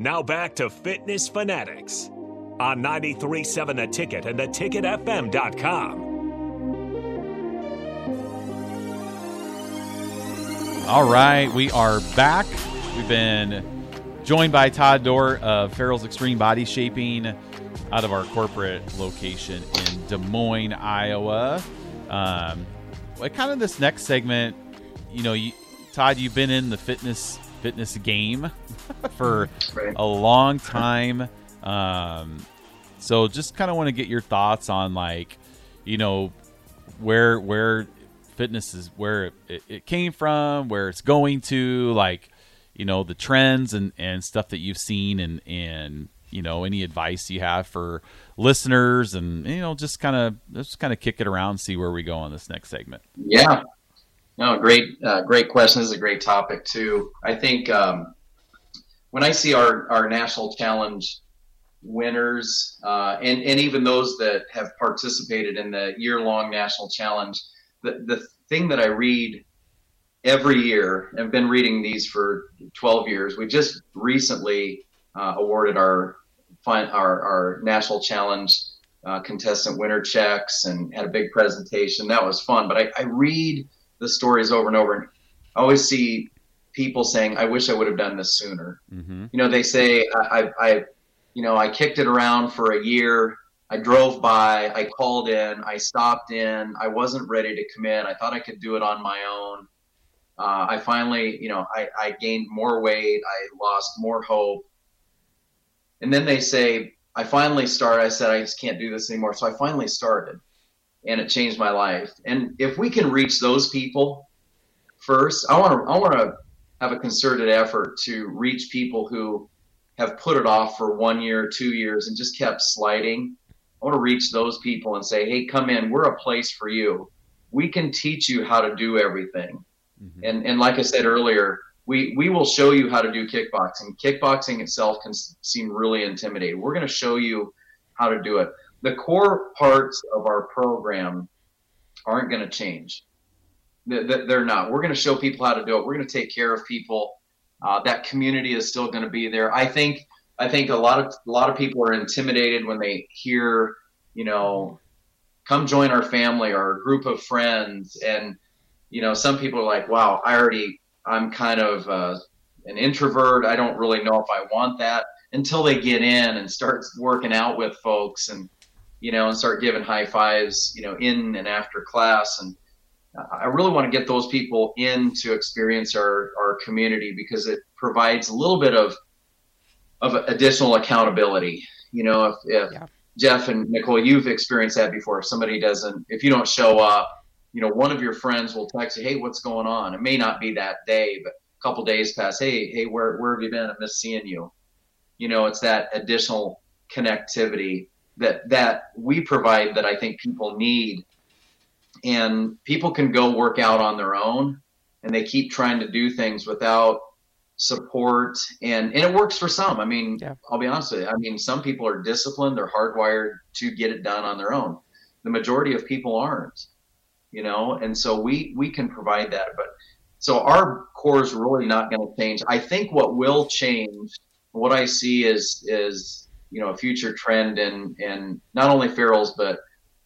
Now back to Fitness Fanatics on 937 The Ticket and theticketfm.com. All right, we are back. We've been joined by Todd Dorr of Farrell's Extreme Body Shaping out of our corporate location in Des Moines, Iowa. Um, kind of this next segment, you know, you, Todd, you've been in the fitness fitness game for Right. a long time. Um, so just kind of want to get your thoughts on like, you know, where where fitness is where it, it came from, where it's going to, like, you know, the trends and and stuff that you've seen and and you know any advice you have for listeners and you know just kind of just kind of kick it around and see where we go on this next segment. Yeah. No, great, uh, great question. This is a great topic too. I think um, when I see our our national challenge winners uh, and and even those that have participated in the year long national challenge, the the thing that I read every year, I've been reading these for 12 years. We just recently uh, awarded our our our national challenge uh, contestant winner checks and had a big presentation. That was fun. But I, I read the stories over and over, and I always see people saying, "I wish I would have done this sooner." Mm-hmm. You know, they say, I, I, I, you know, I kicked it around for a year. I drove by, I called in, I stopped in, I wasn't ready to commit. I thought I could do it on my own. Uh, I finally, you know, I, I gained more weight, I lost more hope. And then they say, I finally started. I said, I just can't do this anymore. So I finally started and it changed my life. And if we can reach those people first, I want to, I want to have a concerted effort to reach people who have put it off for one year, two years, and just kept sliding. I want to reach those people and say, hey, come in. We're a place for you. We can teach you how to do everything. Mm-hmm. And, and like I said earlier, we, we will show you how to do kickboxing. Kickboxing itself can seem really intimidating. We're going to show you how to do it. The core parts of our program aren't going to change. Th- th- They're not. We're going to show people how to do it. We're going to take care of people. Uh, that community is still going to be there. I think. I think a lot of a lot of people are intimidated when they hear, you know, come join our family or a group of friends, and you know, some people are like, "Wow, I already, I'm kind of uh, an introvert. I don't really know if I want that." Until they get in and start working out with folks, and you know, and start giving high fives, you know, in and after class, and I really want to get those people in to experience our, our community because it provides a little bit of of additional accountability. You know, if, if Yeah. Jeff and Nicole, you've experienced that before. If somebody doesn't, if you don't show up, you know, one of your friends will text you, "Hey, what's going on?" It may not be that day, but a couple days pass. Hey, hey, where where have you been? I miss seeing you. You know, it's that additional connectivity that that we provide that I think people need. And people can go work out on their own and they keep trying to do things without support. And and it works for some. I mean Yeah. i'll be honest with you. I mean some people are disciplined they're hardwired to get it done on their own. The majority of people aren't you know? And so we we can provide that but so our core is really not going to change. I think what will change what i see is is you know a future trend in in not only Farrell's but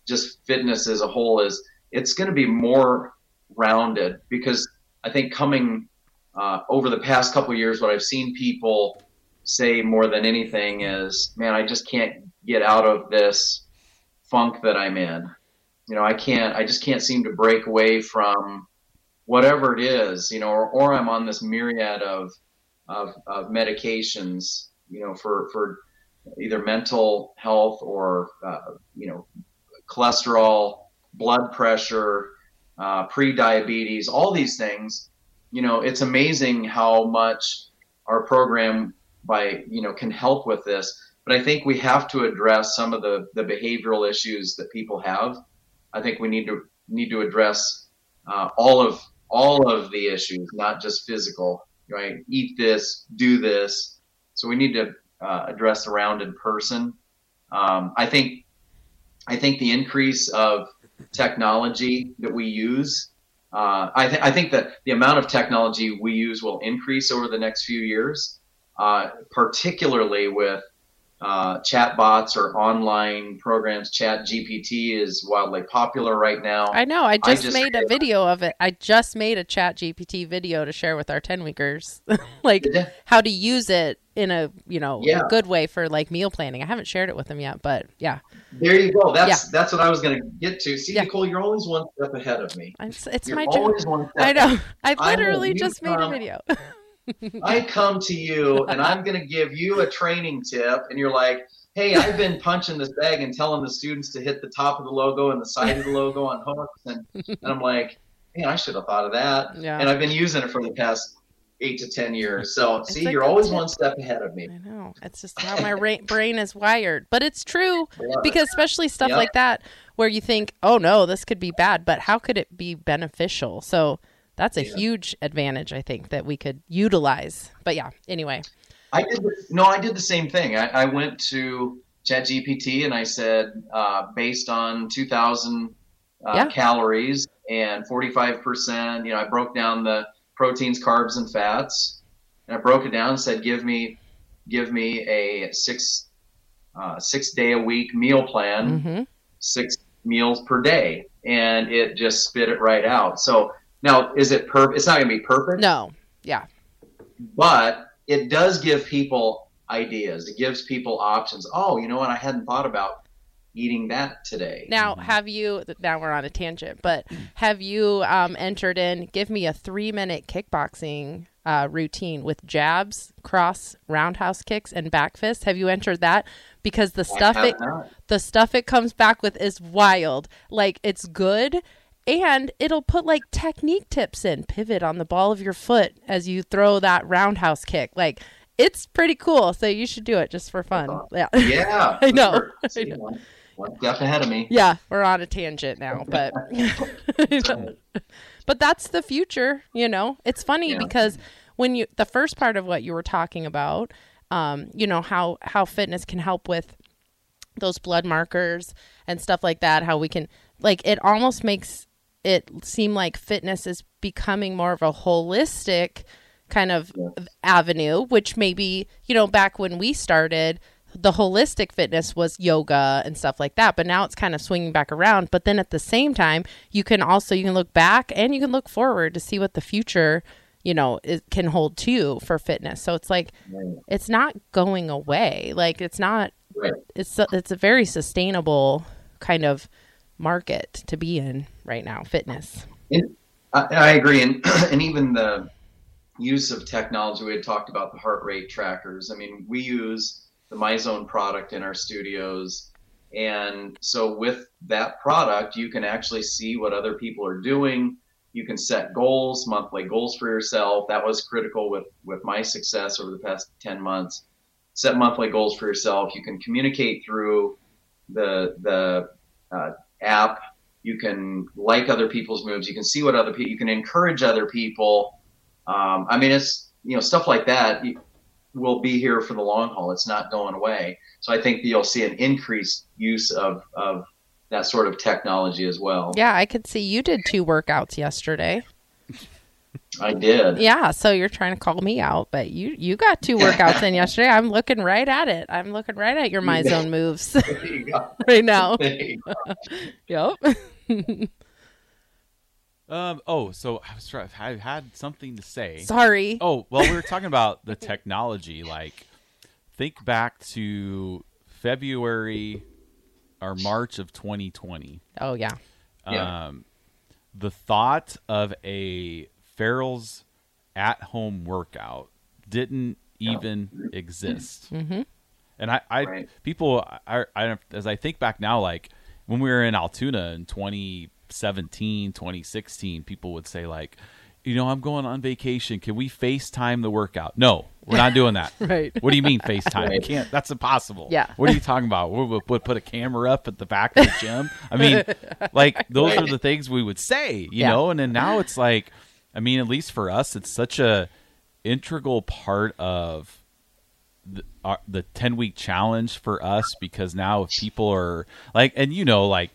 just fitness as a whole is it's going to be more rounded because I think coming uh, over the past couple years, what I've seen people say more than anything is, "Man, I just can't get out of this funk that I'm in. You know, I can't. I just can't seem to break away from whatever it is. You know, or, or I'm on this myriad of, of of medications. You know, for for either mental health or uh, you know cholesterol, blood pressure, uh, pre-diabetes, all these things. You know, it's amazing how much our program by you know can help with this. But I think we have to address some of the the behavioral issues that people have. I think we need to need to address uh, all of all of the issues, not just physical. Right? Eat this, do this. So we need to uh, address the rounded person. Um, I think I think the increase of technology that we use, uh, I, th- I think that the amount of technology we use will increase over the next few years. uh, particularly with uh, chat bots or online programs. Chat GPT is wildly popular right now. I know. I just, just- made a video of it. I just made a Chat GPT video to share with our 10 weekers, like Yeah. how to use it in a, you know, Yeah. a good way for like meal planning. I haven't shared it with them yet, but yeah, There you go. That's that's what I was going to get to. See, Yeah. Nicole, you're always one step ahead of me. it's, it's You're my job. always one step I know. I I literally use, just made a video. I come to you and I'm going to give you a training tip, and you're like, "Hey, I've been punching this bag and telling the students to hit the top of the logo and the side of the logo on hooks," and, and I'm like, "Man, I should have thought of that." Yeah. And I've been using it for the past eight to ten years. So, It's see, you're always tip. one step ahead of me. I know. It's just how my ra- brain is wired. But it's true because especially stuff Yeah. like that where you think, "Oh no, this could be bad," but how could it be beneficial? So that's a Yeah. huge advantage I think that we could utilize. But yeah, anyway. I did the, no, I did the same thing. I, I went to ChatGPT and I said, uh, based on 2,000 uh, Yeah. calories and 45%, you know, I broke down the proteins, carbs, and fats, and I broke it down and said, give me, give me a six, uh, six day a week meal plan, Mhm. six meals per day, and it just spit it right out. So now, is it per? It's not going to be perfect No. Yeah. but it does give people ideas. It gives people options. Oh, you know what? I hadn't thought about eating that today. Now, have you? Now we're on a tangent, but have you um, entered in? Give me a three-minute kickboxing uh, routine with jabs, cross, roundhouse kicks, and back fists. Have you entered that? Because the stuff it not. the stuff it comes back with is wild. Like it's good. And it'll put like technique tips in. Pivot on the ball of your foot as you throw that roundhouse kick. Like it's pretty cool. So you should do it just for fun. Yeah. Yeah, I know. I know. One, one step ahead of me. Yeah, we're on a tangent now, but but that's the future, you know. It's funny Yeah. because when you the first part of what you were talking about, um, you know, how how fitness can help with those blood markers and stuff like that, how we can like it almost makes it seem like fitness is becoming more of a holistic kind of avenue, which maybe, you know, back when we started, the holistic fitness was yoga and stuff like that, but now it's kind of swinging back around. But then at the same time, you can also you can look back and you can look forward to see what the future, you know, it can hold too for fitness. So it's like it's not going away. Like it's not Right. it's it's a very sustainable kind of market to be in right now, fitness. And I, I agree, and and even the use of technology. We had talked about the heart rate trackers. I mean, we use the MyZone product in our studios, and so with that product, you can actually see what other people are doing. You can set goals, monthly goals for yourself. That was critical with with my success over the past ten months. Set monthly goals for yourself. You can communicate through the the uh, app. You can like other people's moves. You can see what other people you can encourage other people. Um, i mean it's you know stuff like that will be here for the long haul. It's not going away. So i think you'll see an increased use of of that sort of technology as well. Yeah, I could see you did two workouts yesterday. I did Yeah, so you're trying to call me out, but you you got two workouts in yesterday. I'm looking right at it. I'm looking right at your MyZone moves you right now. There you go. Yep. Um. Oh, so I was trying. I had something to say. Sorry. Oh, well, we were talking about the technology. Like, think back to February or March of 2020. Oh yeah. Yeah. Um, the thought of a Farrell's at-home workout didn't even exist. Mm-hmm. And I, I Right. people, I, I, as I think back now, like when we were in Altoona in 2017, 2016, people would say like, you know, I'm going on vacation. Can we FaceTime the workout? No, we're not doing that. Right. What do you mean FaceTime? You Right. can't. That's impossible. Yeah. What are you talking about? We would put, put a camera up at the back of the gym. I mean, like those are the things we would say, you Yeah. know. And then now it's like, I mean, at least for us, it's such a integral part of the, our, the 10 week challenge for us because now if people are like and you know like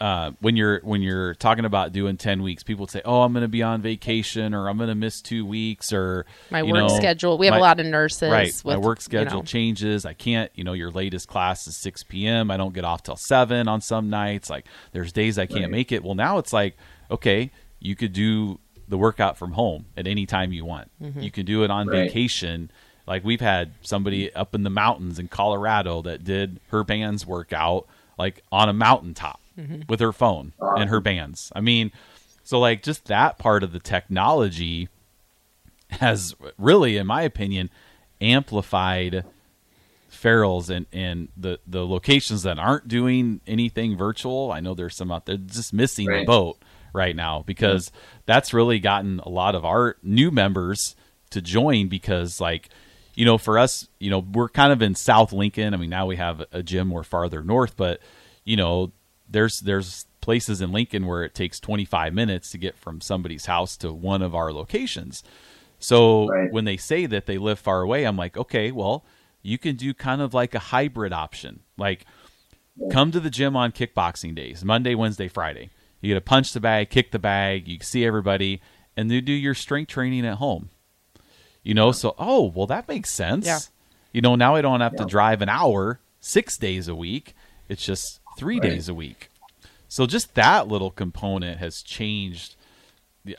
uh, when you're when you're talking about doing ten weeks, people would say, "Oh, I'm going to be on vacation, or I'm going to miss two weeks, or My you work know, schedule. We have my- a lot of nurses. Right, With, my work you schedule know, changes. I can't. You know, your latest class is six p.m. I don't get off till seven on some nights. Like, there's days I can't Right. make it. Well, now it's like, okay, you could do the workout from home at any time you want. Mm-hmm. You can do it on Right. vacation. Like we've had somebody up in the mountains in Colorado that did her band's workout like on a mountaintop Mm-hmm. with her phone and her bands. I mean, so like just that part of the technology has really, in my opinion, amplified Farrell's and, and the, the locations that aren't doing anything virtual. I know there's some out there just missing the boat right now because that's really gotten a lot of our new members to join because like you know for us you know we're kind of in south lincoln. I mean now we have a gym more farther north but you know there's there's places in lincoln where it takes 25 minutes to get from somebody's house to one of our locations. So Right. when they say that they live far away i'm like okay well you can do kind of like a hybrid option. Like come to the gym on kickboxing days monday wednesday friday you get to punch the bag kick the bag you see everybody and then do your strength training at home you know so oh well that makes sense Yeah. you know now i don't have to drive an hour six days a week it's just three Right. days a week so just that little component has changed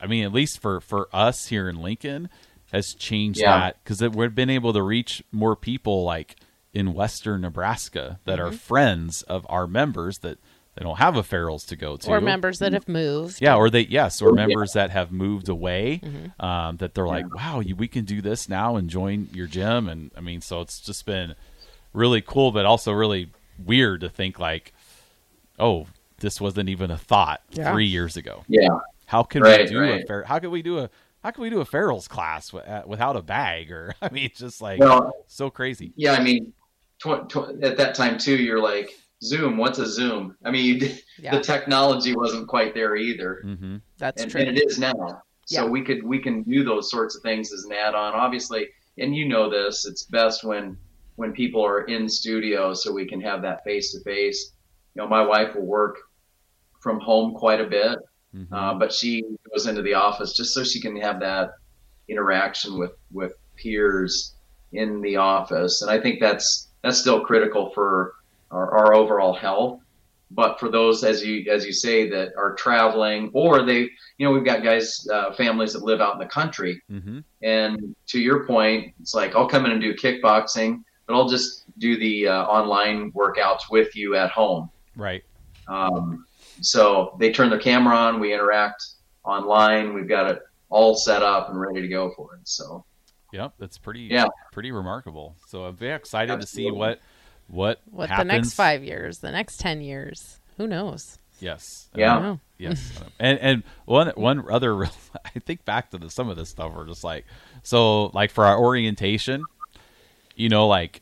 i mean at least for for us here in lincoln has changed Yeah. that because we've been able to reach more people like in western nebraska that Mm-hmm. are friends of our members that they don't have a Farrell's to go to or members that have moved. yeah, or they yes, or Yeah. members that have moved away, Mm-hmm. um, that they're like, wow, you, we can do this now and join your gym, and I mean, so it's just been really cool, but also really weird to think like, oh, this wasn't even a thought Yeah. three years ago. Yeah. How can we Right, do a right. fair? How can we do a how can we do a Farrell's class wi- uh, without a bag? Or I mean, just like Well, so crazy. yeah, I mean, tw- tw- at that time too, you're like, Zoom, what's a Zoom? I mean, Yeah. the technology wasn't quite there either. hmm That's and, true. and it is now. So Yeah. we could we can do those sorts of things as an add-on. Obviously, and you know this, it's best when when people are in studio, so we can have that face to face. You know, my wife will work from home quite a bit, hmm uh, but she goes into the office just so she can have that interaction with with peers in the office, and I think that's that's still critical for our, our overall health. But for those, as you as you say, that are traveling or they, you know, we've got guys, uh, families that live out in the country, hmm and to your point, it's like I'll come in and do kickboxing, but I'll just do the uh, online workouts with you at home. Right. Um, so they turn their camera on, we interact online, we've got it all set up and ready to go for it. So Yep. That's pretty. Yeah. Pretty remarkable. So I'm very excited to see what what what happens. the next five years, the next ten years, who knows? Yes. Yeah. Don't know. Yes, and and one one other, real- I think back to the, some of this stuff. We're just like, so like for our orientation, you know, like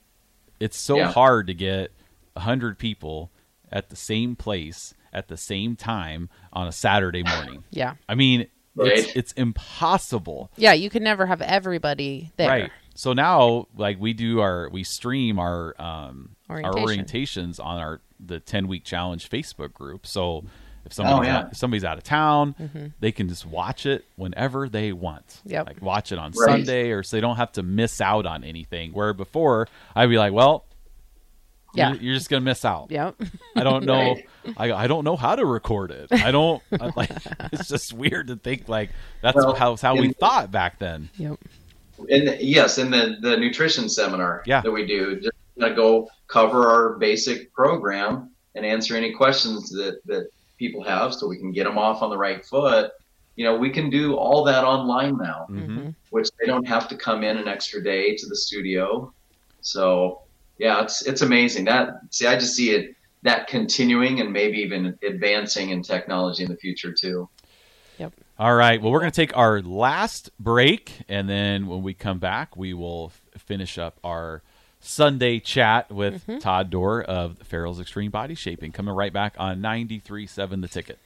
it's so Yeah. hard to get a hundred people at the same place at the same time on a Saturday morning. Yeah, I mean, it's it's impossible. yeah. You can never have everybody there. Right. So now, like we do our, we stream our um our orientations on our the ten week challenge Facebook group. So if somebody's Oh, yeah. out, if somebody's out of town, Mm-hmm. they can just watch it whenever they want. Yep. Like watch it on Right. Sunday, or so they don't have to miss out on anything. Where before I'd be like, well. Yeah. You're, you're just gonna miss out. Yep. I don't know. Right. I, I don't know how to record it. I don't I, like. It's just weird to think like that's Well, how how we thought back then. yep. In the, yes, in the the nutrition seminar Yeah. that we do, just gonna go cover our basic program and answer any questions that that people have, so we can get them off on the right foot. You know, we can do all that online now, hmm which they don't have to come in an extra day to the studio. So yeah, it's it's amazing. That see, I just see it that continuing and maybe even advancing in technology in the future too. All right. Well, we're going to take our last break, and then when we come back, we will f- finish up our Sunday chat with mm-hmm. Todd Dorr of Farrell's Extreme Body Shaping. Coming right back on 93.7 The Ticket.